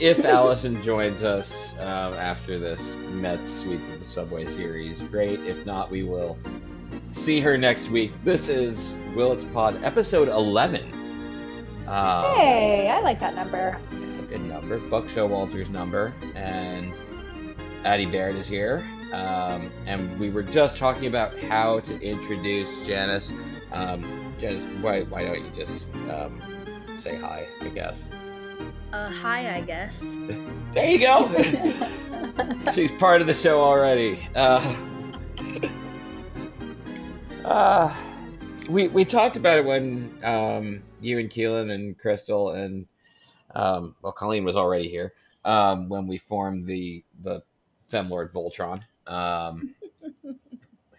if Allison joins us um, after this Mets sweep of the Subway Series, great. If not, we will see her next week. This is Willets Pod, episode 11. Um, hey, I like that number. Good number. Buck Showalter's number. And Addie Baird is here. Um, and we were just talking about how to introduce Janice. Um, Janice, why, why don't you just um, say hi, I guess? Uh, hi, I guess. there you go. She's part of the show already. Uh, uh, we we talked about it when um, you and Keelan and Crystal and um, well, Colleen was already here um, when we formed the the Femlord Voltron. Um,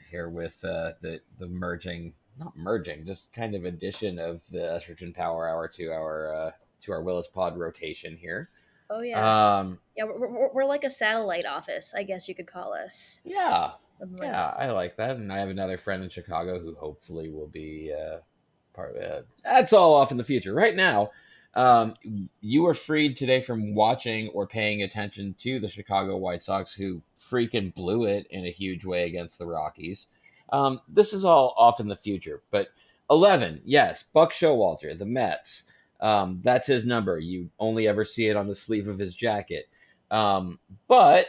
here with uh, the the merging, not merging, just kind of addition of the estrogen power hour to our uh, to our Willets Pod rotation here. Oh yeah, um, yeah. We're, we're, we're, like a satellite office, I guess you could call us. Yeah, Something yeah, like I like that. And I have another friend in Chicago who hopefully will be uh, part of it. That's all off in the future. Right now, um, you were freed today from watching or paying attention to the Chicago White Sox, who freaking blew it in a huge way against the Rockies. Um, this is all off in the future, but eleven, yes, Buck Showalter, the Mets. Um, that's his number. You only ever see it on the sleeve of his jacket. Um, but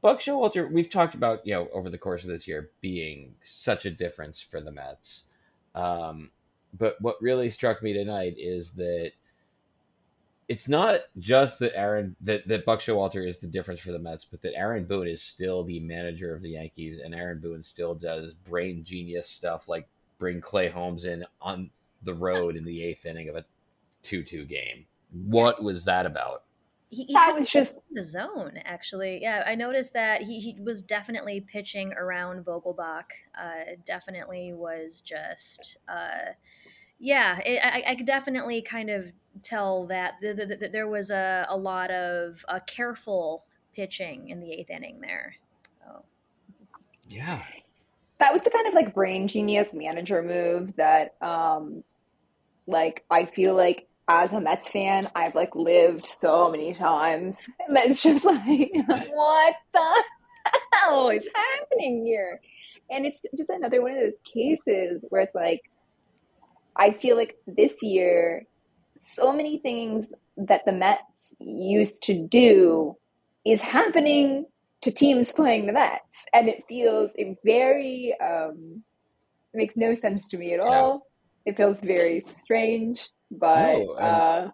Buck Showalter, we've talked about, you know, over the course of this year being such a difference for the Mets. Um, but what really struck me tonight is that it's not just that Aaron that, that Buck Showalter is the difference for the Mets, but that Aaron Boone is still the manager of the Yankees, and Aaron Boone still does brain genius stuff like bring Clay Holmes in on the road in the eighth inning of a 2 2 game. What was that about? He, he that was just the zone, actually. Yeah, I noticed that he, he was definitely pitching around Vogelbach. Uh, definitely was just, uh, yeah, it, I, I could definitely kind of tell that the, the, the, there was a, a lot of uh, careful pitching in the eighth inning there. Oh. Yeah, that was the kind of like brain genius manager move that um like I feel like as a Mets fan, I've like lived so many times. And it's just like, what the hell is happening here? And it's just another one of those cases where it's like, I feel like this year, so many things that the Mets used to do is happening to teams playing the Mets, and it feels it very um, makes no sense to me at all. Yeah. It feels very strange, but no, uh,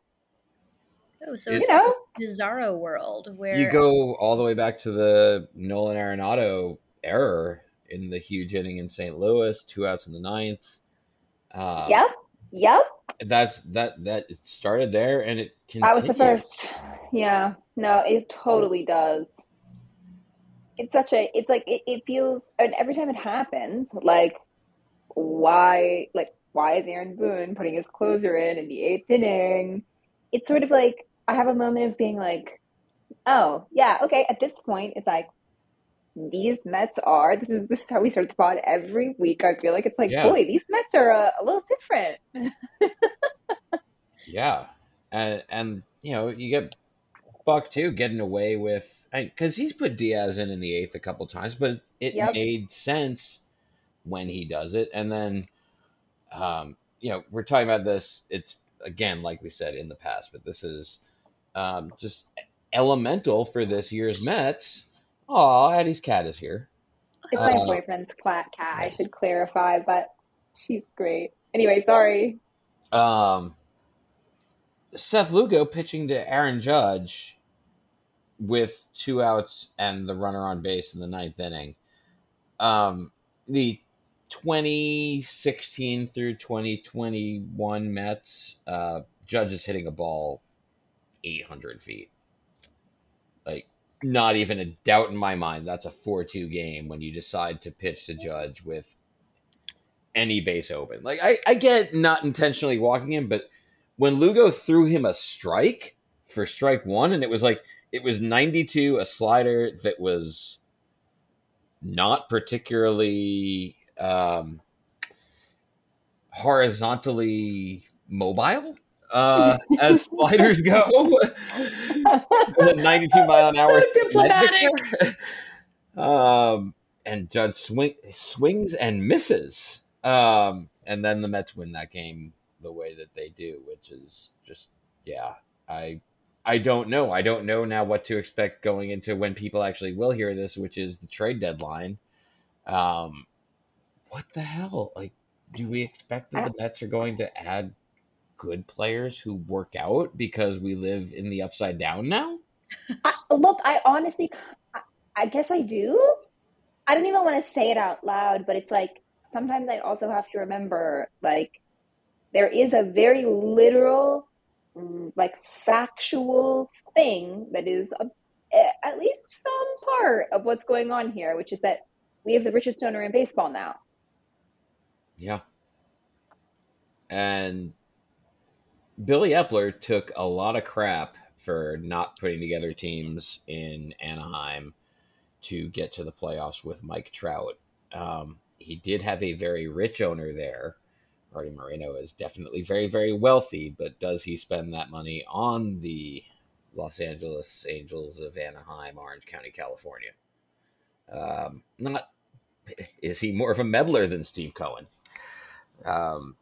oh, so it's you know, bizarro world where you go all the way back to the Nolan Arenado error in the huge inning in St. Louis, two outs in the ninth. Uh, yep, yep. That's that that it started there, and it continued. that was the first. Yeah, no, it totally does it's such a it's like it, it feels and every time it happens like why like why is aaron boone putting his closer in in the eighth inning it's sort of like i have a moment of being like oh yeah okay at this point it's like these Mets are this is this is how we start the pod every week. I feel like it's like, yeah. boy, these Mets are a, a little different. yeah, and and you know you get Buck too, getting away with because he's put Diaz in in the eighth a couple times, but it yep. made sense when he does it. And then, um, you know, we're talking about this. It's again, like we said in the past, but this is um, just elemental for this year's Mets. Oh, Addie's cat is here. It's my uh, boyfriend's cat. Nice. I should clarify, but she's great. Anyway, sorry. Um, Seth Lugo pitching to Aaron Judge with two outs and the runner on base in the ninth inning. Um, the 2016 through 2021 Mets, uh, Judge is hitting a ball 800 feet. Not even a doubt in my mind. That's a 4 2 game when you decide to pitch to Judge with any base open. Like, I, I get not intentionally walking him, but when Lugo threw him a strike for strike one, and it was like it was 92, a slider that was not particularly um horizontally mobile uh, as sliders go. 92 mile an hour. So diplomatic. um, and Judge swing, swings and misses. Um, and then the Mets win that game the way that they do, which is just yeah. I I don't know. I don't know now what to expect going into when people actually will hear this, which is the trade deadline. Um, what the hell? Like, do we expect that the Mets are going to add good players who work out because we live in the upside down now? I, look, I honestly, I, I guess I do. I don't even want to say it out loud, but it's like sometimes I also have to remember, like, there is a very literal, like, factual thing that is a, at least some part of what's going on here, which is that we have the richest owner in baseball now. Yeah. And Billy Eppler took a lot of crap for not putting together teams in Anaheim to get to the playoffs with Mike Trout. Um, he did have a very rich owner there. Arte Moreno is definitely very, very wealthy, but does he spend that money on the Los Angeles Angels of Anaheim, Orange County, California? Um, not is he more of a meddler than Steve Cohen? Um,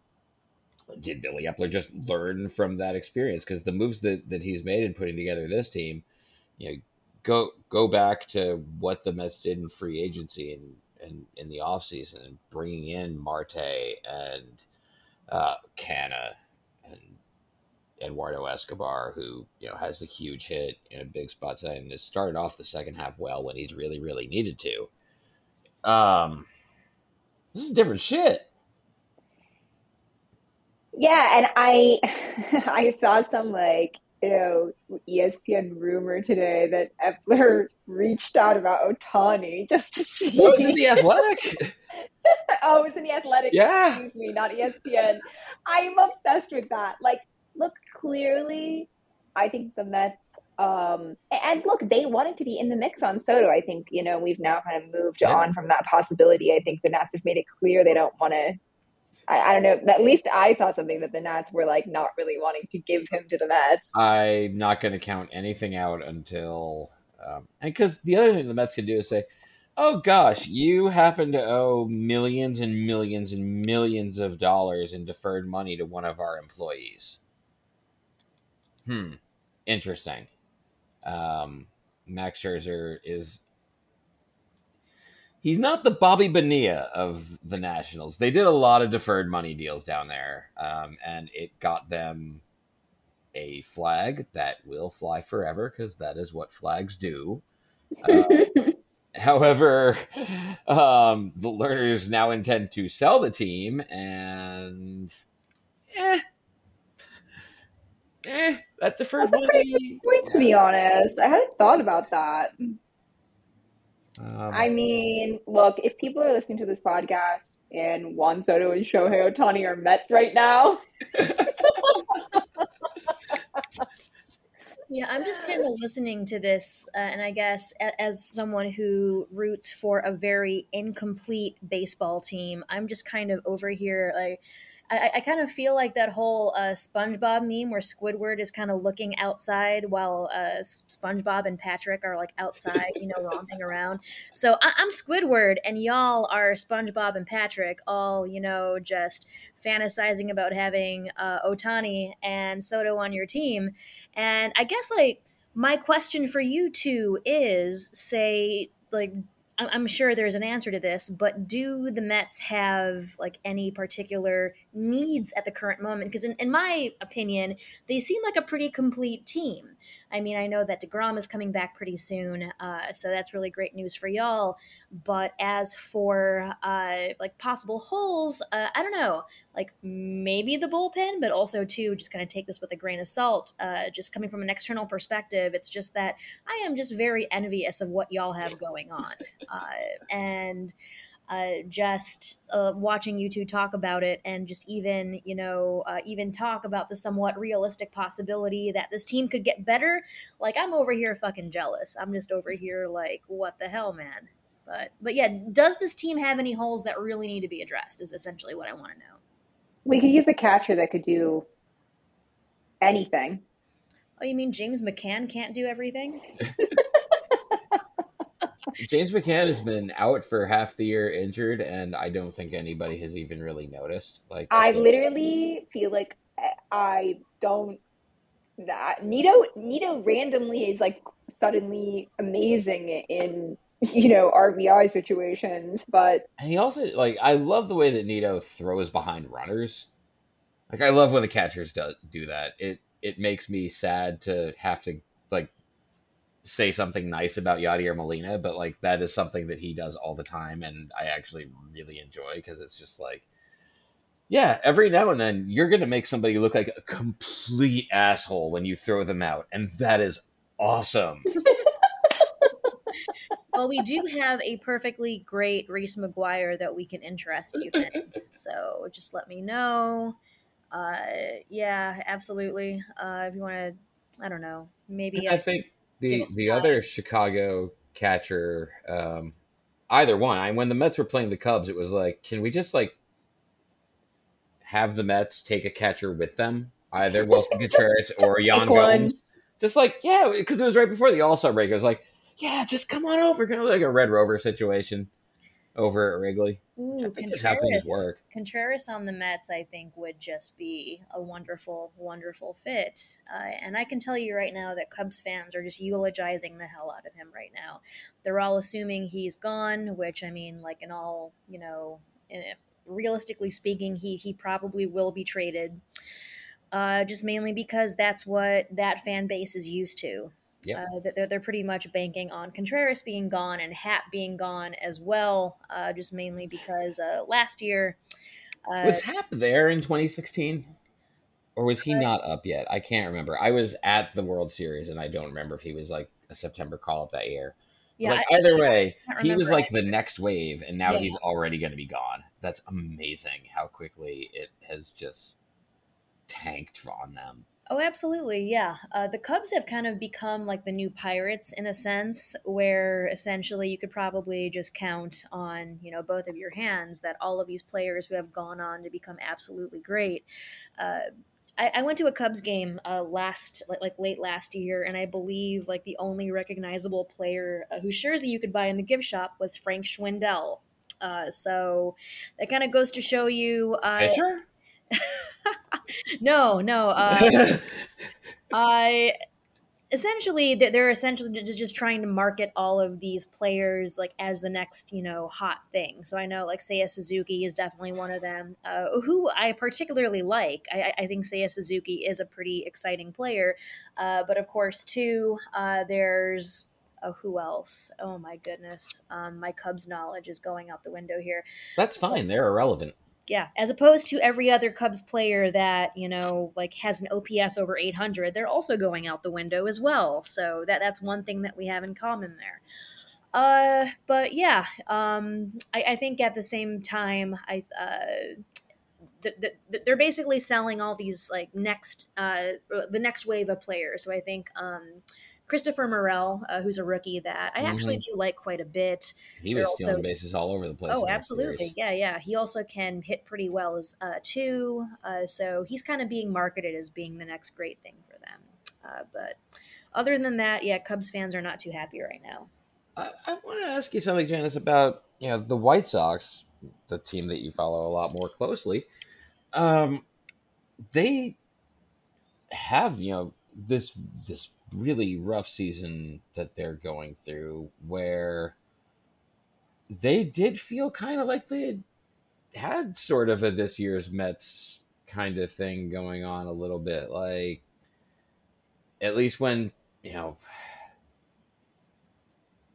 did Billy Eppler just learn from that experience? Because the moves that, that he's made in putting together this team, you know, go go back to what the Mets did in free agency and in, in, the offseason and bringing in Marte and uh, Canha and Eduardo Escobar, who you know has a huge hit in a big spot and has started off the second half well when he's really really needed to. Um, this is different shit. Yeah, and I I saw some like you know ESPN rumor today that Eppler reached out about Ohtani just to see. What was in the Athletic? oh, it was in the Athletic. Yeah, excuse me, not ESPN. I'm obsessed with that. Like, look, clearly, I think the Mets. Um, and look, they wanted to be in the mix on Soto. I think you know we've now kind of moved yeah. on from that possibility. I think the Nats have made it clear they don't want to I, I, don't know. At least I saw something that the Nats were like not really wanting to give him to the Mets. I'm not going to count anything out until, um, and because the other thing the Mets can do is say, "Oh gosh, you happen to owe millions and millions and millions of dollars in deferred money to one of our employees." Hmm, interesting. Um, Max Scherzer is he's not the Bobby Bonilla of the Nationals. They did a lot of deferred money deals down there, um, and it got them a flag that will fly forever because that is what flags do. Uh, however, um, the Lerners now intend to sell the team, and eh, eh, that deferred That's money. point, to be honest. I hadn't thought about that. Um, I mean, look, if people are listening to this podcast and Juan Soto and Shohei Ohtani are Mets right now. yeah, I'm just kind of listening to this, uh, and I guess as someone who roots for a very incomplete baseball team, I'm just kind of over here like I, I kind of feel like that whole uh, SpongeBob meme where Squidward is kind of looking outside while uh, SpongeBob and Patrick are like outside, you know, romping around. So I- I'm Squidward, and y'all are SpongeBob and Patrick, all you know, just fantasizing about having uh, Ohtani and Soto on your team. And I guess like my question for you two is, say, like I'm sure there's an answer to this, but do the Mets have like any particular needs at the current moment? Because in, in, my opinion, they seem like a pretty complete team. I mean, I know that DeGrom is coming back pretty soon, uh, so that's really great news for y'all. But as for uh, like possible holes, uh, I don't know. Like maybe the bullpen, but also too, just kind of take this with a grain of salt. Uh, just coming from an external perspective, it's just that I am just very envious of what y'all have going on, uh, and uh, just uh, watching you two talk about it and just even you know uh, even talk about the somewhat realistic possibility that this team could get better like i'm over here fucking jealous i'm just over here like what the hell man but but yeah does this team have any holes that really need to be addressed is essentially what i want to know We could use a catcher that could do anything. Oh, you mean James McCann can't do everything? James McCann has been out for half the year injured, and I don't think anybody has even really noticed. Like I literally feel like eh, I don't that Nido Nido randomly is like suddenly amazing in you know RBI situations, but and he also like I love the way that Nido throws behind runners. Like I love when the catchers do do that. It it makes me sad to have to say something nice about Yadier Molina, but like that is something that he does all the time, and I actually really enjoy because it's just like, yeah, every now and then you're gonna make somebody look like a complete asshole when you throw them out, and that is awesome. well, we do have a perfectly great Reese McGuire that we can interest you in, so just let me know. Uh, yeah, absolutely. Uh, if you want to, I don't know, maybe I think the the other Chicago catcher, um, either one. I when the Mets were playing the Cubs, it was like, can we just like have the Mets take a catcher with them, either Willson Contreras or Yan Gomes? Just like yeah, because it was right before the All Star break. It was like, yeah, just come on over, kind of like a Red Rover situation over at Wrigley. Ooh, Contreras, Contreras on the Mets, I think, would just be a wonderful, wonderful fit. Uh, and I can tell you right now that Cubs fans are just eulogizing the hell out of him right now. They're all assuming he's gone, which I mean, like in all, you know, in, realistically speaking, he he probably will be traded. Uh, just mainly because that's what that fan base is used to. Yep. Uh, they're, they're pretty much banking on Contreras being gone and Happ being gone as well, uh, just mainly because uh, last year. Uh, was Happ there in 2016? Or was he not up yet? I can't remember. I was at the World Series and I don't remember if he was like a September call up that year. Yeah, like I, either way, he was like the next wave, and now yeah. he's already going to be gone. That's amazing how quickly it has just tanked on them. Oh, absolutely. Yeah. Uh, the Cubs have kind of become like the new Pirates in a sense, where essentially you could probably just count on, you know, both of your hands that all of these players who have gone on to become absolutely great. Uh, I, went to a Cubs game uh, last, like, like, late last year, and I believe like the only recognizable player uh, whose jersey you could buy in the gift shop was Frank Schwindel. Uh, so that kind of goes to show you. Pitcher? no, no. Uh, I essentially they're essentially just trying to market all of these players like as the next you know hot thing. So i know like seiya suzuki is definitely one of them uh, who i particularly like. I, I, think seiya suzuki is a pretty exciting player uh, but of course too uh, there's oh who else? Oh my goodness um, my cubs knowledge is going out the window here. That's fine. They're irrelevant yeah, as opposed to every other Cubs player that you know like has an OPS over 800, they're also going out the window as well. So that that's one thing that we have in common there. Uh, but yeah, um, I, I think at the same time, I uh, the, the, they're basically selling all these like next uh, the next wave of players. So I think um, Christopher Morel, uh, who's a rookie that I mm-hmm. actually do like quite a bit. He was also, stealing bases all over the place. Oh, absolutely. Yeah, yeah. He also can hit pretty well as uh, too. Uh, so he's kind of being marketed as being the next great thing for them. Uh, but other than that, yeah, Cubs fans are not too happy right now. I, I want to ask you something, Janice, about you know the White Sox, the team that you follow a lot more closely. Um, they have you know this this really rough season that they're going through where they did feel kind of like they had had sort of a this year's Mets kind of thing going on a little bit. Like, at least when, you know,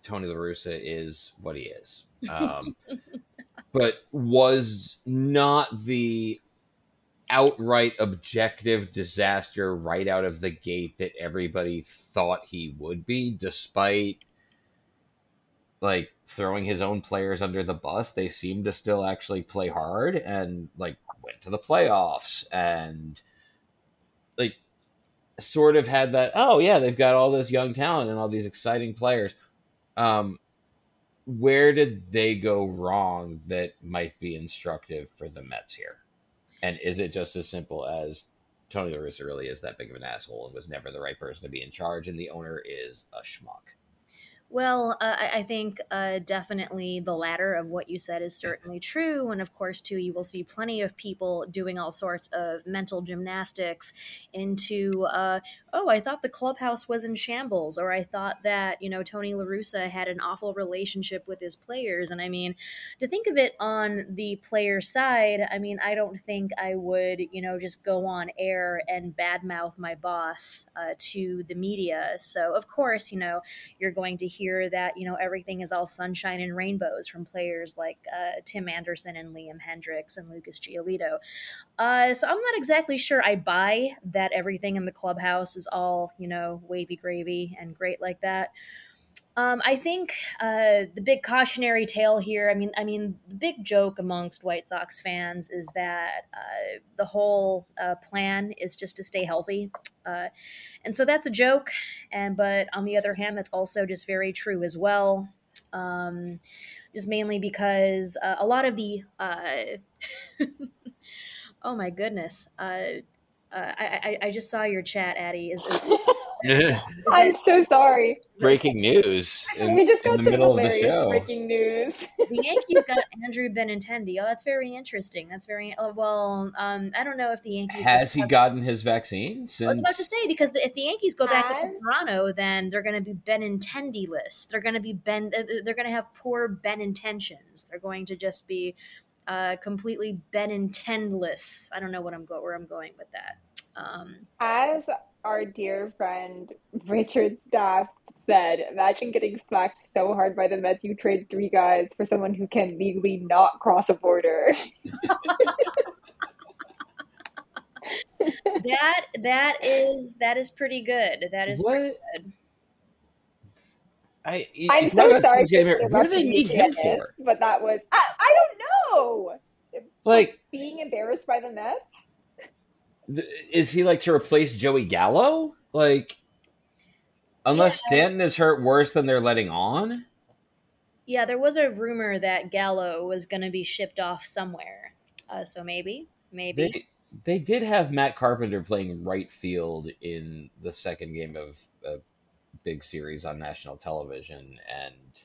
Tony La Russa is what he is. Um, but was not the outright objective disaster right out of the gate that everybody thought he would be, despite like throwing his own players under the bus. They seemed to still actually play hard and like went to the playoffs and like sort of had that oh yeah they've got all this young talent and all these exciting players um where did they go wrong that might be instructive for the Mets here And is it just as simple as Tony La Russa really is that big of an asshole and was never the right person to be in charge, and the owner is a schmuck? Well, uh, I, think uh, definitely the latter of what you said is certainly true. And of course, too, you will see plenty of people doing all sorts of mental gymnastics into, uh, oh, I thought the clubhouse was in shambles, or I thought that, you know, Tony La Russa had an awful relationship with his players. And I mean, to think of it on the player side, I mean, I don't think I would, you know, just go on air and badmouth my boss uh, to the media. So, of course, you know, you're going to hear that you know everything is all sunshine and rainbows from players like uh, Tim Anderson and Liam Hendriks and Lucas Giolito. Uh, so I'm not exactly sure I buy that everything in the clubhouse is all you know wavy gravy and great like that. Um, I think uh, the big cautionary tale here. I mean, I mean, the big joke amongst White Sox fans is that uh, the whole uh, plan is just to stay healthy, uh, and so that's a joke. And but on the other hand, that's also just very true as well. Um, just mainly because uh, a lot of the uh, oh my goodness, I, I, I just saw your chat, Addie. Is, is I'm so sorry. Breaking news. In, we just got some hilarious breaking news. the Yankees got Andrew Benintendi. Oh, that's very interesting. That's very uh, well. Um, I don't know if the Yankees has he gotten his vaccine. Since... I was about to say because if the Yankees go back to Toronto, then they're going to be Benintendi lists. They're going to be Ben. Uh, they're going to have poor Ben intentions. They're going to just be uh, completely Benintendless. I don't know what I'm go where I'm going with that. Um, As our dear friend Richard Staff said, imagine getting smacked so hard by the Mets you trade three guys for someone who can legally not cross a border. that that is that is pretty good. That is what? pretty good. I, I'm so sorry. What do they need him for? But that was I, I don't know. Like being embarrassed by the Mets is he like to replace Joey Gallo? Like, unless yeah. Stanton is hurt worse than they're letting on. Yeah, there was a rumor that Gallo was going to be shipped off somewhere. Uh, so maybe, maybe they, they did have Matt Carpenter playing right field in the second game of a big series on national television, and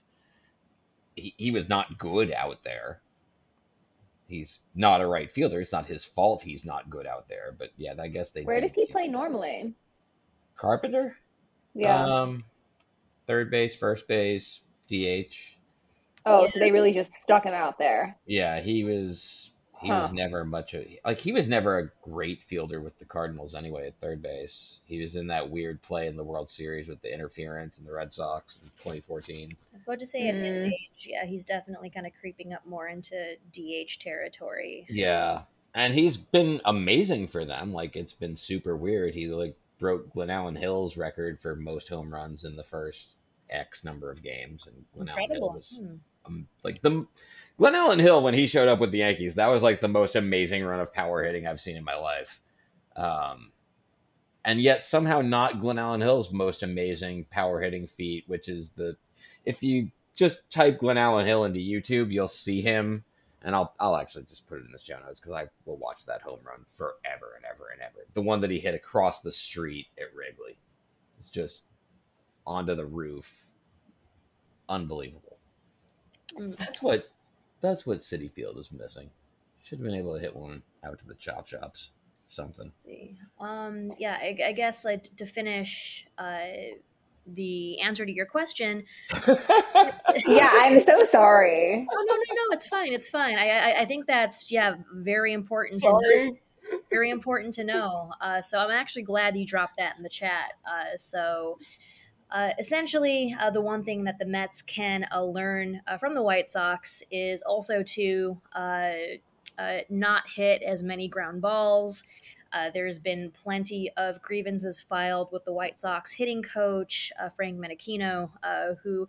he, he was not good out there he's not a right fielder. It's not his fault he's not good out there. But yeah, I guess they. Where does he play normally? Carpenter. Yeah. Um, third base, first base, DH. Oh, so they really just stuck him out there. Yeah, he was he huh. was never much of like he was never a great fielder with the Cardinals anyway at third base. He was in that weird play in the World Series with the interference and the Red Sox in 2014. I was about to say mm. at his mm. age, yeah, he's definitely kind of creeping up more into DH territory. Yeah. And he's been amazing for them. Like it's been super weird. He like broke Glenallen Hill's record for most home runs in the first X number of games and Glenallen Hill was hmm um, like the Glenallen Hill when he showed up with the Yankees, that was like the most amazing run of power hitting I've seen in my life. Um, and yet somehow not Glenallen Hill's most amazing power hitting feat, which is the if you just type Glenn Allen Hill into YouTube, you'll see him. And I'll I'll actually just put it in the show notes because I will watch that home run forever and ever and ever. The one that he hit across the street at Wrigley. It's just onto the roof. Unbelievable. Mm, that's what that's what Citi Field is missing. Should have been able to hit one out to the chop shops. Something. Let's see. Um. Yeah. I, I guess like to finish. Uh, the answer to your question. yeah, I'm so sorry. Oh no, no, no, it's fine. It's fine. I, I, I think that's yeah, very important. Sorry. To very important to know. Uh, so I'm actually glad you dropped that in the chat. Uh, so uh, essentially, uh, the one thing that the Mets can uh, learn uh, from the White Sox is also to uh, uh, not hit as many ground balls. there's been plenty of grievances filed with the White Sox hitting coach, Frank Menechino, who,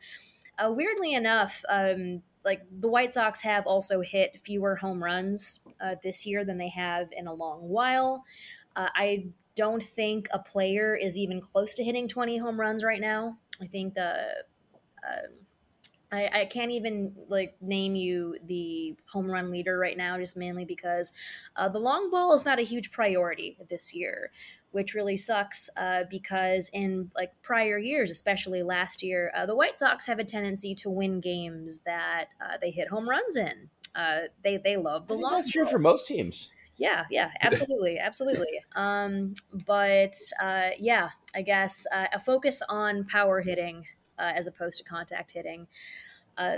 weirdly enough, um, like the White Sox have also hit fewer home runs this year than they have in a long while. I don't think a player is even close to hitting 20 home runs right now. I think the uh, I, I can't even like name you the home run leader right now, just mainly because uh, the long ball is not a huge priority this year, which really sucks. Uh, because in like prior years, especially last year, uh, the White Sox have a tendency to win games that uh, they hit home runs in. Uh, they they love the long. That's true for most teams. Yeah, yeah, absolutely, absolutely. Um, but uh, yeah, I guess a focus on power hitting uh, as opposed to contact hitting. Uh,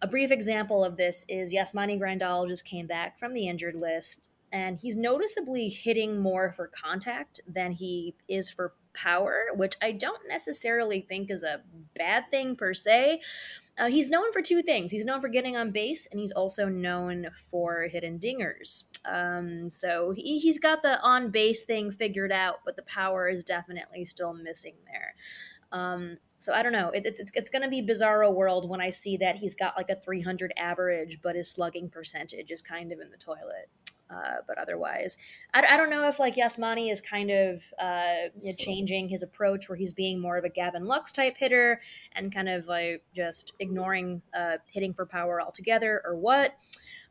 a brief example of this is Yasmani Grandal just came back from the injured list, and he's noticeably hitting more for contact than he is for power, which I don't necessarily think is a bad thing per se. Uh, he's known for two things. He's known for getting on base, and he's also known for hitting dingers. Um, so he, he's got the on base thing figured out, but the power is definitely still missing there. Um, so I don't know. It, it's it's, it's going to be bizarro world when I see that he's got like a 300 average, but his slugging percentage is kind of in the toilet. Uh, but otherwise, I, I don't know if like Yasmani is kind of uh, you know, changing his approach, where he's being more of a Gavin Lux type hitter and kind of like just ignoring uh, hitting for power altogether, or what.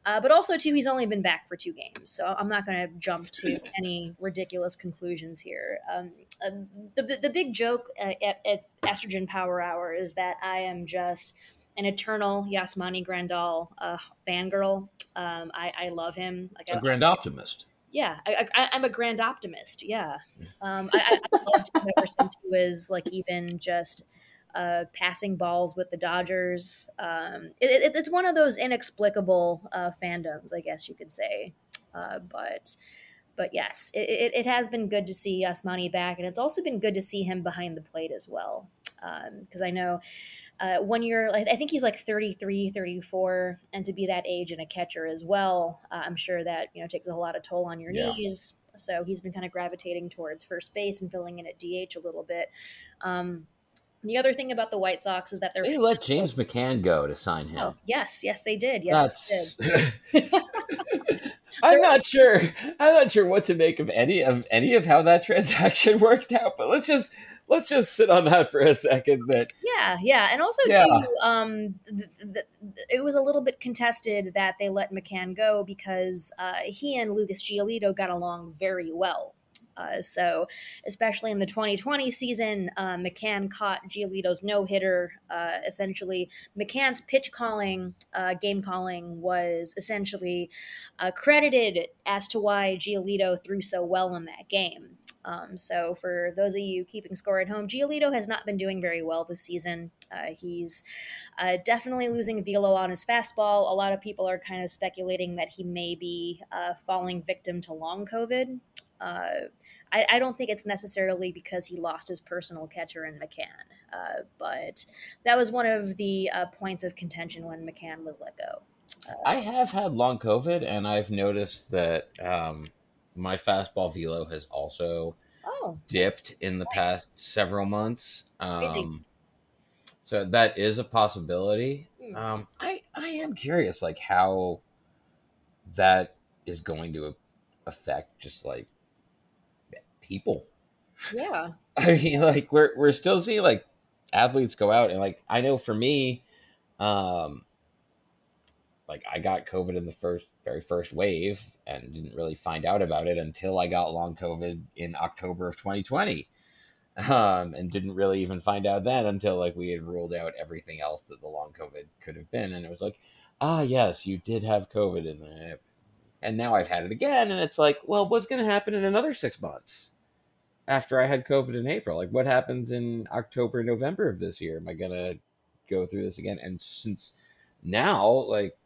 Uh, but also, too, he's only been back for two games, so I'm not going to jump to any ridiculous conclusions here. Um, uh, the, the big joke uh, at, at, Estrogen Power Hour is that I am just an eternal Yasmani Grandal uh, fangirl. Um, I, I love him. Like a I, grand optimist. Yeah, I, am a grand optimist. Yeah, um, I, I loved him ever since he was like even just uh, passing balls with the Dodgers. Um, it, it, it's one of those inexplicable uh, fandoms, I guess you could say. Uh, but but yes, it, it, has been good to see Yasmani back, and it's also been good to see him behind the plate as well. Because um, I know uh, when you're, I think he's like 33, 34, and to be that age and a catcher as well, uh, I'm sure that you know takes a whole lot of toll on your yeah. knees. So he's been kind of gravitating towards first base and filling in at DH a little bit. Um, the other thing about the White Sox is that they're they let James McCann go to sign him. Oh, yes, yes, they did. Yes, That's... they did. I'm not sure. I'm not sure what to make of any of any of how that transaction worked out. But let's just let's just sit on that for a second. That yeah, yeah, and also yeah. too, um, th- th- it was a little bit contested that they let McCann go because uh, he and Lucas Giolito got along very well. Uh, so, especially in the 2020 season, uh, McCann caught Giolito's no hitter. Uh, essentially, McCann's pitch calling, uh, game calling, was essentially uh, credited as to why Giolito threw so well in that game. Um, so, for those of you keeping score at home, Giolito has not been doing very well this season. Uh, he's uh, definitely losing velo on his fastball. A lot of people are kind of speculating that he may be uh, falling victim to long COVID. Uh, I, I, don't think it's necessarily because he lost his personal catcher in McCann, uh, but that was one of the uh, points of contention when McCann was let go. Uh, I have had long COVID, and I've noticed that um, my fastball velo has also oh, dipped in the nice. past several months. Um, so that is a possibility. Mm. Um, I I am curious, like how that is going to affect just like people. Yeah. I mean, like we're we're still seeing like athletes go out and like I know for me, um, like I got COVID in the first very first wave and didn't really find out about it until I got long COVID in October of 2020. Um, and didn't really even find out then until like we had ruled out everything else that the long COVID could have been, and it was like, ah, yes, you did have COVID in there, and now I've had it again, and it's like, well, what's going to happen in another six months? After I had COVID in April. Like, what happens in October, November of this year? Am I gonna go through this again? And since now, like,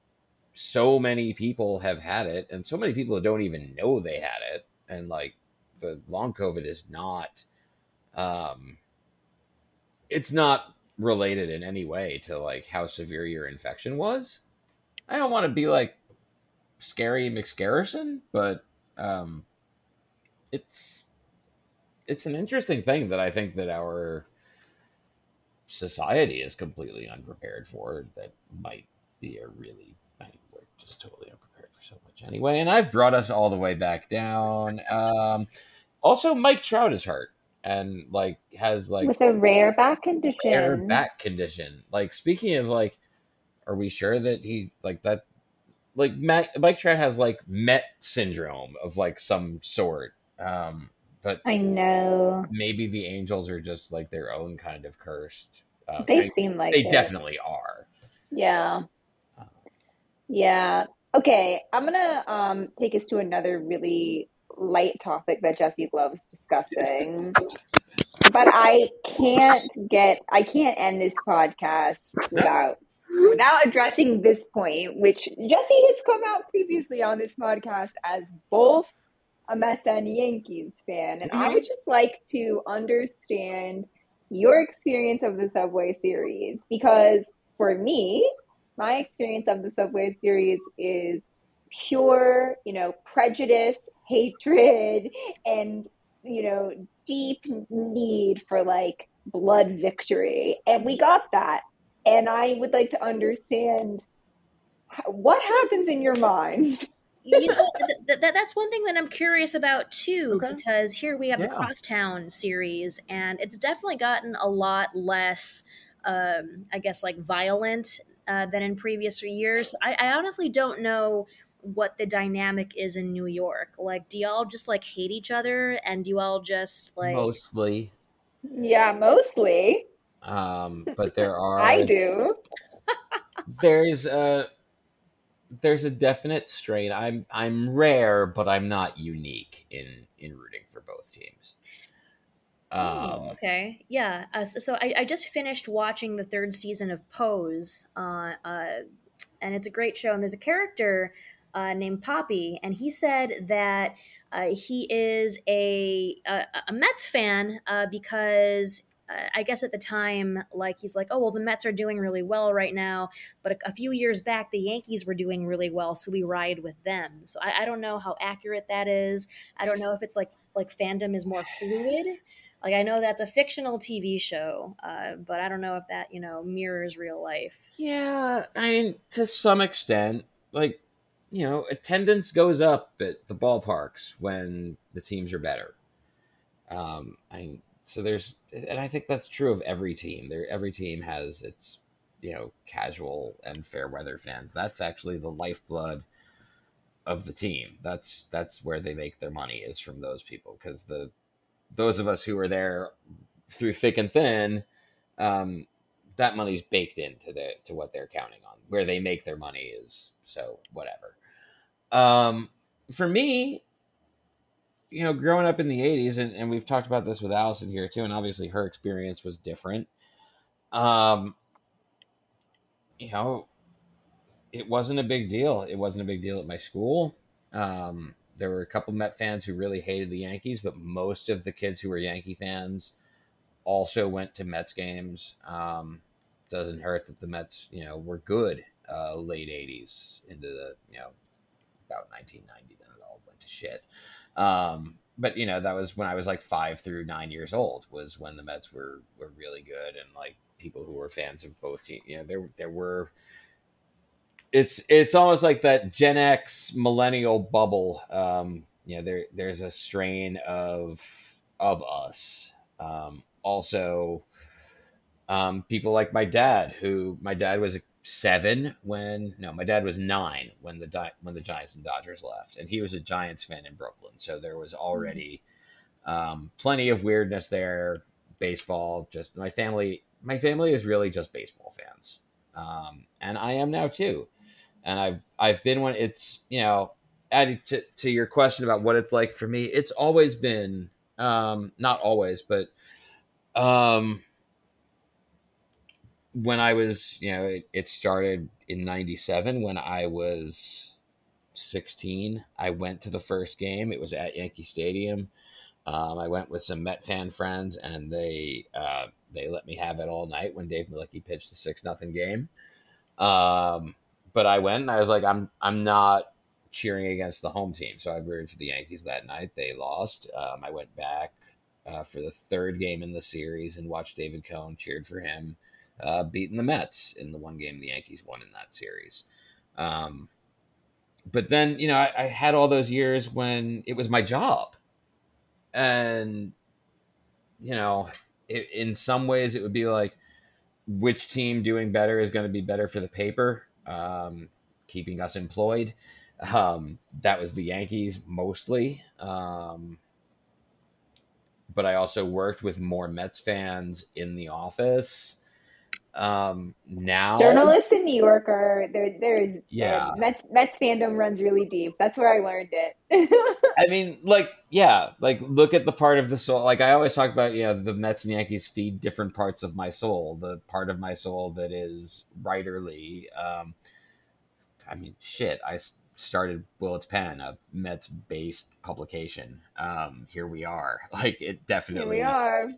so many people have had it, and so many people don't even know they had it, and like, the long COVID is not, um, it's not related in any way to like how severe your infection was. I don't want to be like scary McScarrison, but um, it's it's an interesting thing that I think that our society is completely unprepared for. That might be a really I mean, we're just totally unprepared for so much anyway. And I've brought us all the way back down. Um, also, Mike Trout is hurt. and like has like with a rare back condition. Rare back condition. Like speaking of like, are we sure that he like that? Like Mike Trout has like Met syndrome of like some sort. Um, but I know maybe the Angels are just like their own kind of cursed. Um, they, they seem like they it. definitely are. Yeah. Um, yeah. Okay, I'm gonna um, take us to another really light topic that Jesse loves discussing. but I can't get I can't end this podcast without without addressing this point, which Jesse has come out previously on this podcast as both a Mets and Yankees fan. And I mm-hmm. would just like to understand your experience of the Subway series because for me, my experience of the Subway series is pure, you know, prejudice, hatred, and, you know, deep need for like blood victory. And we got that. And I would like to understand what happens in your mind. you know, th- th- that's one thing that I'm curious about too, okay. because here we have yeah. the Crosstown series, and it's definitely gotten a lot less, um, I guess, like violent uh, than in previous years. I, I honestly don't know what the dynamic is in New York. Like, do y'all just like hate each other, and do you all just like mostly? Yeah, mostly. Um, but there are. I do. there's a there's a definite strain. I'm I'm rare, but I'm not unique in in rooting for both teams. Um, oh, okay. Yeah. Uh, so, so I, I, just finished watching the third season of Pose, uh, uh, and it's a great show. And there's a character uh, named Poppy, and he said that uh, he is a, a, a Mets fan uh, because I guess at the time, like he's like, oh well, the Mets are doing really well right now, but a, a, few years back, the Yankees were doing really well, so we ride with them. So I, I don't know how accurate that is. I don't know if it's like like fandom is more fluid. Like I know that's a fictional TV show, uh, but I don't know if that you know mirrors real life. Yeah, I mean to some extent, like you know, attendance goes up at the ballparks when the teams are better. Um, I so there's, and I think that's true of every team. There, every team has its, you know, casual and fair weather fans. That's actually the lifeblood of the team. That's that's where they make their money is from those people because the those of us who are there through thick and thin, um, that money's baked into the to what they're counting on. Where they make their money is so whatever. Um, for me, you know, growing up in the 80s, and, and we've talked about this with Allison here too, and obviously her experience was different. Um, you know, it wasn't a big deal. It wasn't a big deal at my school. Um, there were a couple Met fans who really hated the Yankees, but most of the kids who were Yankee fans also went to Mets games. Um, doesn't hurt that the Mets, you know, were good uh, late 80s into the, you know, about 1990. Then it all went to shit. Um, but you know that was when I was like five through nine years old was when the Mets were were really good and like people who were fans of both teams. You know there there were. It's it's almost like that Gen X millennial bubble. Um, you know there there's a strain of of us. Um, also, um, people like my dad, who my dad was a seven when no, my dad was nine when the when the Giants and Dodgers left, and he was a Giants fan in Brooklyn, so there was already um, plenty of weirdness there. Baseball, just my family. My family is really just baseball fans, um, and I am now too. And I've I've been when it's you know adding to, to your question about what it's like for me. It's always been um, not always, but um, when I was, you know, it, it started in 97 when I was 16. I went to the first game. It was at Yankee Stadium. Um, I went with some Met fan friends, and they uh, they let me have it all night when Dave Mlicki pitched the six nothing game. Um, but I went, and I was like, I'm I'm not cheering against the home team, so I rooted for the Yankees that night. They lost. Um, I went back uh, for the third game in the series and watched David Cone, cheered for him uh, beating the Mets in the one game the Yankees won in that series. Um, but then, you know, I, I had all those years when it was my job. And you know, it, in some ways it would be like which team doing better is going to be better for the paper, um, keeping us employed. Um, that was the Yankees mostly. Um, but I also worked with more Mets fans in the office. Um, now journalists in New York are there. There's yeah, uh, Mets Mets fandom runs really deep. That's where I learned it. I mean, like yeah, like look at the part of the soul. Like I always talk about, you know, the Mets and Yankees feed different parts of my soul. The part of my soul that is writerly. Um, I mean, shit. I started Willets Pen, a Mets based publication. Um, here we are. Like it definitely here we are.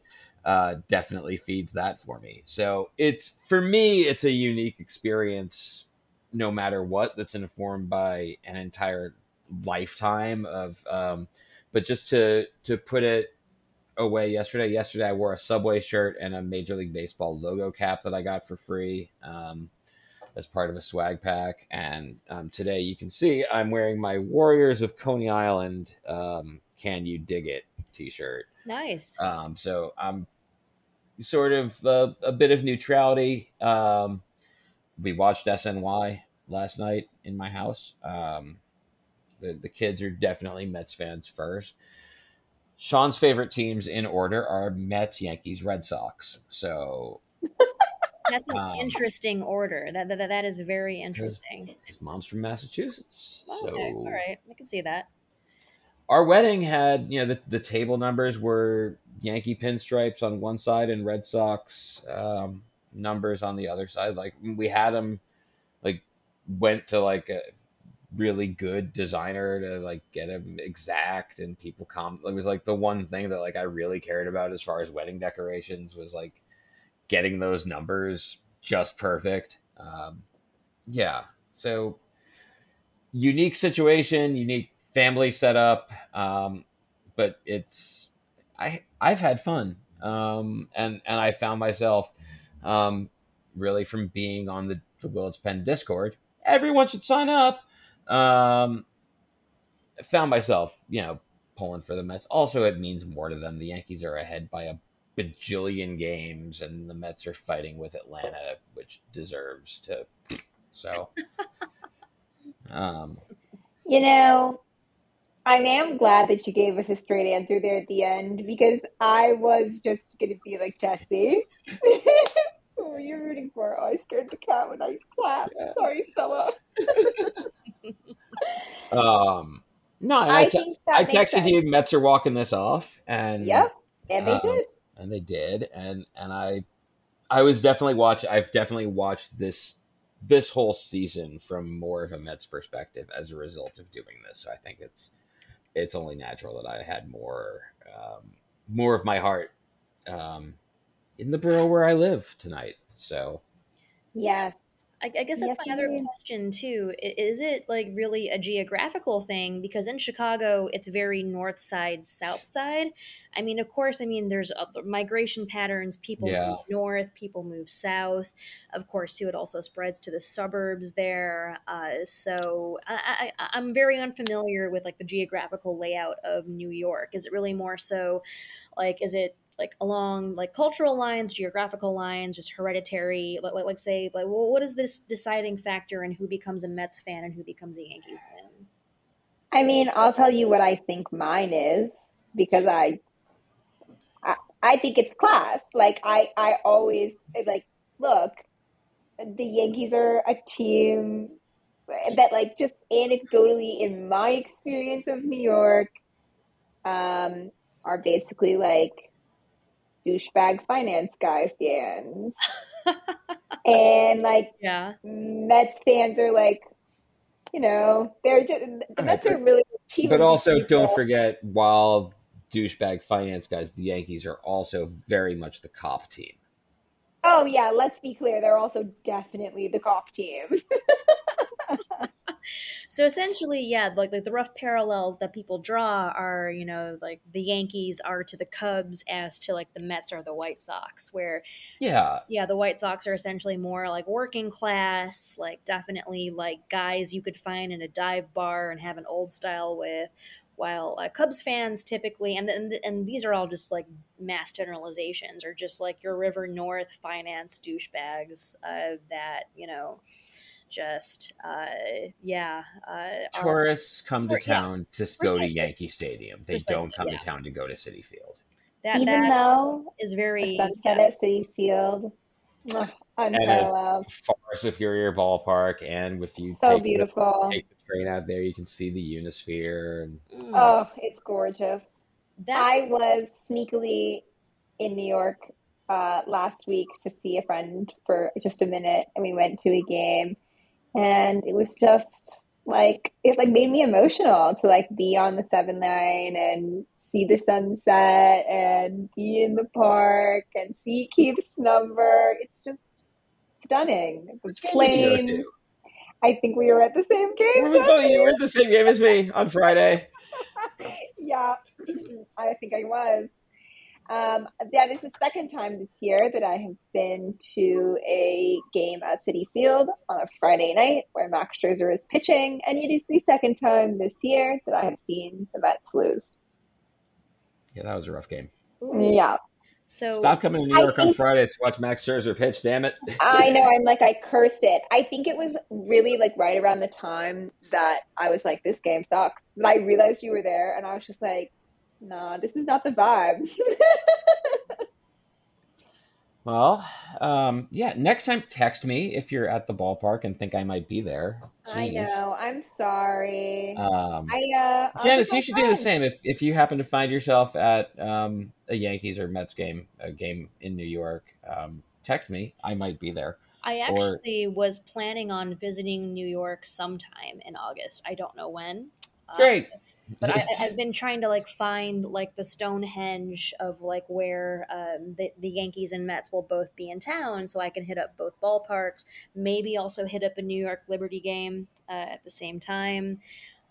Uh, definitely feeds that for me. So it's for me, it's a unique experience, no matter what. That's informed by an entire lifetime of. Um, but just to to put it away yesterday. Yesterday, I wore a Subway shirt and a Major League Baseball logo cap that I got for free. Um, as part of a swag pack. And um, today you can see I'm wearing my Warriors of Coney Island um, Can You Dig It t shirt. Nice. Um, so I'm sort of uh, a bit of neutrality. Um, we watched SNY last night in my house. Um, the, the kids are definitely Mets fans first. Sean's favorite teams in order are Mets, Yankees, Red Sox. So That's an um, interesting order. That, that that is very interesting. His mom's from Massachusetts, oh, okay. so all right, I can see that. Our wedding had, you know, the, the table numbers were Yankee pinstripes on one side and Red Sox um, numbers on the other side. Like we had them, like went to like a really good designer to like get them exact, and people come. It was like the one thing that like I really cared about as far as wedding decorations was like getting those numbers just perfect. Um, yeah. So unique situation, unique family setup. Um, but it's, I, I've had fun. Um, and, and I found myself, um, really from being on the, the Willets Pen Discord, everyone should sign up. Um, found myself, you know, pulling for the Mets. Also, it means more to them. The Yankees are ahead by a bajillion games, and the Mets are fighting with Atlanta, which deserves to. So, um, you know, I am glad that you gave us a straight answer there at the end because I was just going to be like Jesse. Who were you rooting for? Oh, I scared the cat when I clapped. Yeah. Sorry, Stella. um, no, I, I, te- I texted sense. you. Mets are walking this off, and yep, and they um, did and they did and and i i was definitely watch i've definitely watched this this whole season from more of a mets perspective as a result of doing this so i think it's it's only natural that i had more um, more of my heart um, in the borough where i live tonight so yes I, I guess that's yes, my other question too. Is it like really a geographical thing? Because in Chicago, it's very north side, south side. I mean, of course, I mean, there's migration patterns. People yeah. move north, people move south. Of course, too, it also spreads to the suburbs there. Uh, so I, I, I'm very unfamiliar with like the geographical layout of New York. Is it really more so like, is it like along like cultural lines, geographical lines, just hereditary. Like, like, like say, like, well, what is this deciding factor in who becomes a Mets fan and who becomes a Yankees fan? I mean, I'll tell you what I think mine is because I, I, I think it's class. Like I, I always like look. The Yankees are a team that, like, just anecdotally, in my experience of New York, um, are basically like douchebag finance guy fans. and like yeah. Mets fans are like, you know, they're just the Mets are really cheap. But also people. don't forget while douchebag finance guys, the Yankees are also very much the cop team. Oh yeah, let's be clear, they're also definitely the cop team. so essentially, yeah, like like the rough parallels that people draw are, you know, like the Yankees are to the Cubs as to like the Mets are the White Sox, where yeah, yeah, the White Sox are essentially more like working class, like definitely like guys you could find in a dive bar and have an old style with, while uh, Cubs fans typically, and, and and these are all just like mass generalizations, are just like your River North finance douchebags uh, that you know just uh, yeah. Uh, Tourists come to town yeah, to go to Yankee Stadium. They precisely, don't come yeah. to town to go to Citi Field. That, Even that though is very sunset yeah. at Citi Field. Unparalleled. far superior ballpark, and with you so take beautiful. The, take the train out there, you can see the Unisphere. And... Mm. Oh, it's gorgeous. That's- I was sneakily in New York uh, last week to see a friend for just a minute, and we went to a game, and it was just like it like made me emotional to like be on the seven line and see the sunset and be in the park and see Keith's number. It's just stunning. The planes. I think we were at the same game. We're, you were at the same game as me on Friday. yeah, I think I was. Um, that is the second time this year that I have been to a game at Citi Field on a Friday night where Max Scherzer is pitching, and it is the second time this year that I have seen the Mets lose. Yeah, that was a rough game. Yeah. So stop coming to New York think, on Fridays to watch Max Scherzer pitch. Damn it! I know. I'm like I cursed it. I think it was really like right around the time that I was like, "This game sucks." But I realized you were there, and I was just like, "Nah, this is not the vibe." Well, um, yeah. Next time, text me if you're at the ballpark and think I might be there. Jeez. I know. I'm sorry. Um, I, uh, Janice, you should friend. do the same if if you happen to find yourself at um, a Yankees or Mets game, a game in New York. Um, text me. I might be there. I actually or, was planning on visiting New York sometime in August. I don't know when. Great. Um, but I, have been trying to like find like the Stonehenge of like where um, the, the Yankees and Mets will both be in town, so I can hit up both ballparks. Maybe also hit up a New York Liberty game uh, at the same time.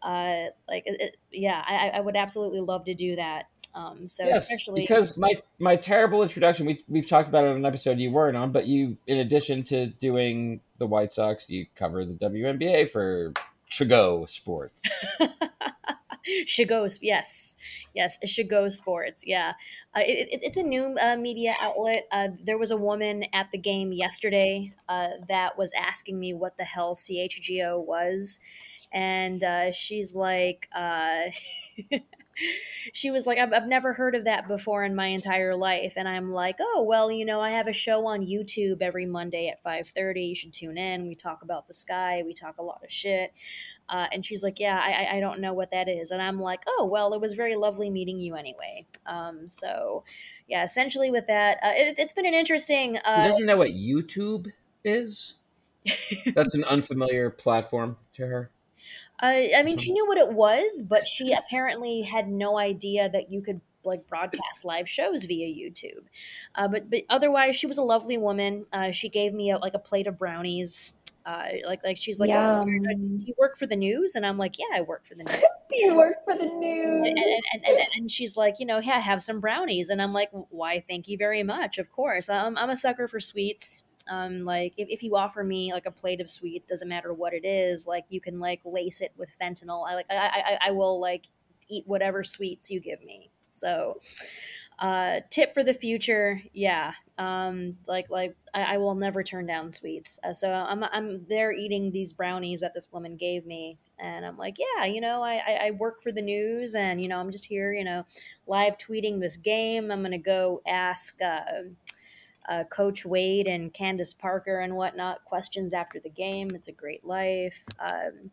Uh, like, it, yeah, I, I would absolutely love to do that. Um, so yes, especially because my my terrible introduction, we we've talked about it on an episode you weren't on, but you, in addition to doing the White Sox, you cover the WNBA for Chigo Sports. Chigo, yes, yes, Chigo Sports. Yeah, uh, it, it, it's a new uh, media outlet. Uh, there was a woman at the game yesterday uh, that was asking me what the hell CHGO was, and uh, she's like. She was like I've, I've never heard of that before in my entire life and i'm like oh well you know i have a show on youtube every monday at 5.30 you should tune in we talk about the sky we talk a lot of shit uh, and she's like, Yeah, I, I don't know what that is. And I'm like, Oh, well, it was very lovely meeting you anyway. Um, so, yeah, essentially with that, uh, it, has been an interesting. Uh, doesn't know what YouTube is? That's an unfamiliar platform to her. Uh, I mean, she knew what it was, but she apparently had no idea that you could like broadcast live shows via YouTube. Uh, but but otherwise, she was a lovely woman. Uh, she gave me a, like a plate of brownies uh, like like she's like, oh, do you work for the news? And I'm like, yeah, I work for the news. do you work for the news? And, and, and, and, she's like, you know, yeah, have some brownies. And I'm like, why? Thank you very much. Of course, I'm I'm a sucker for sweets. Um, like if, if you offer me like a plate of sweets, doesn't matter what it is, like you can like lace it with fentanyl. I like I I, I will like eat whatever sweets you give me. So uh, tip for the future, yeah. Um, like like I, I will never turn down sweets. Uh, so I'm I'm there eating these brownies that this woman gave me, and I'm like, yeah, you know, I I, I work for the news, and you know, I'm just here, you know, live tweeting this game. I'm gonna go ask. Uh, uh, Coach Wade and Candace Parker and whatnot questions after the game. It's a great life. Um,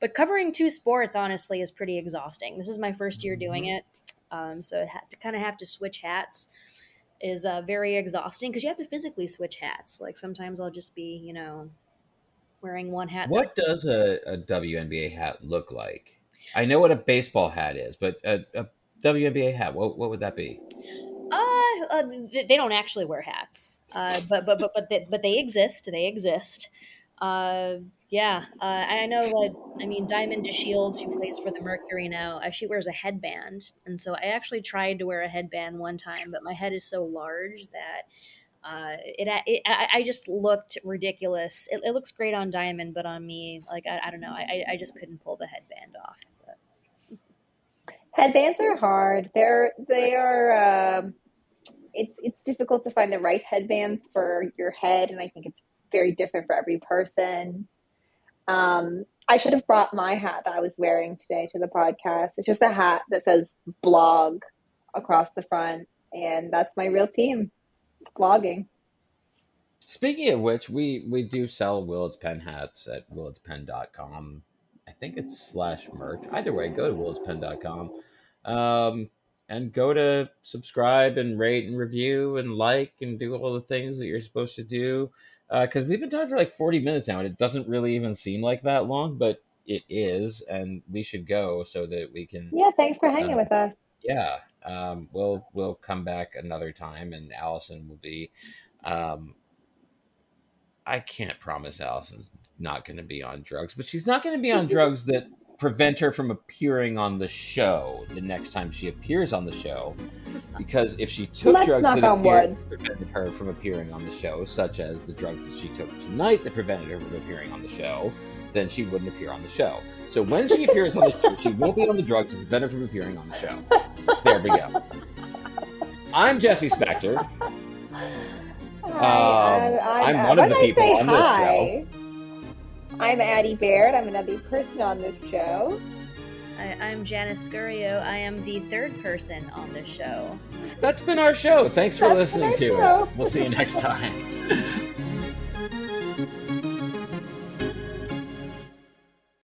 but covering two sports, honestly, is pretty exhausting. This is my first year doing mm-hmm. it. Um, so to kind of have to switch hats is uh, very exhausting because you have to physically switch hats. Like sometimes I'll just be, you know, wearing one hat. What does a, a WNBA hat look like? I know what a baseball hat is, but a, a WNBA hat, what, what would that be? Uh, uh, they don't actually wear hats, uh, but but but but they, but they exist. They exist. Uh, yeah, uh, I know. Like, I mean, Diamond DeShields, who plays for the Mercury now, uh, she wears a headband, and so I actually tried to wear a headband one time, but my head is so large that uh, it, it I, I, just looked ridiculous. It, it, looks great on Diamond, but on me, like I, I don't know, I, I just couldn't pull the headband off. But. Headbands are hard. They're they are. Um, it's it's difficult to find the right headband for your head, and I think it's very different for every person. Um, I should have brought my hat that I was wearing today to the podcast. It's just a hat that says blog across the front, and that's my real team. It's blogging. Speaking of which, we we do sell Willets Pen hats at willetspen.com. I think it's slash merch. Either way, go to willetspen.com. Um, and go to subscribe and rate and review and like and do all the things that you're supposed to do. Because uh, we've been talking for like 40 minutes now, and it doesn't really even seem like that long, but it is, and we should go so that we can. Yeah, thanks for hanging uh, with us. Yeah, um, we'll we'll come back another time, and Allison will be. Um, I can't promise Allison's not going to be on drugs, but she's not going to be on drugs that prevent her from appearing on the show the next time she appears on the show. Because if she took Let's drugs that appeared, prevented her from appearing on the show, such as the drugs that she took tonight that prevented her from appearing on the show, then she wouldn't appear on the show. So when she appears on the show, she won't be on the drugs to prevent her from appearing on the show. There we go. I'm Jesse Spector. Um, I, am one of the people on this show. I'm Addie Baird. I'm another person on this show. I, am Janice Scurio. I am the third person on this show. That's been our show. Thanks for That's listening to show. it. We'll see you next time.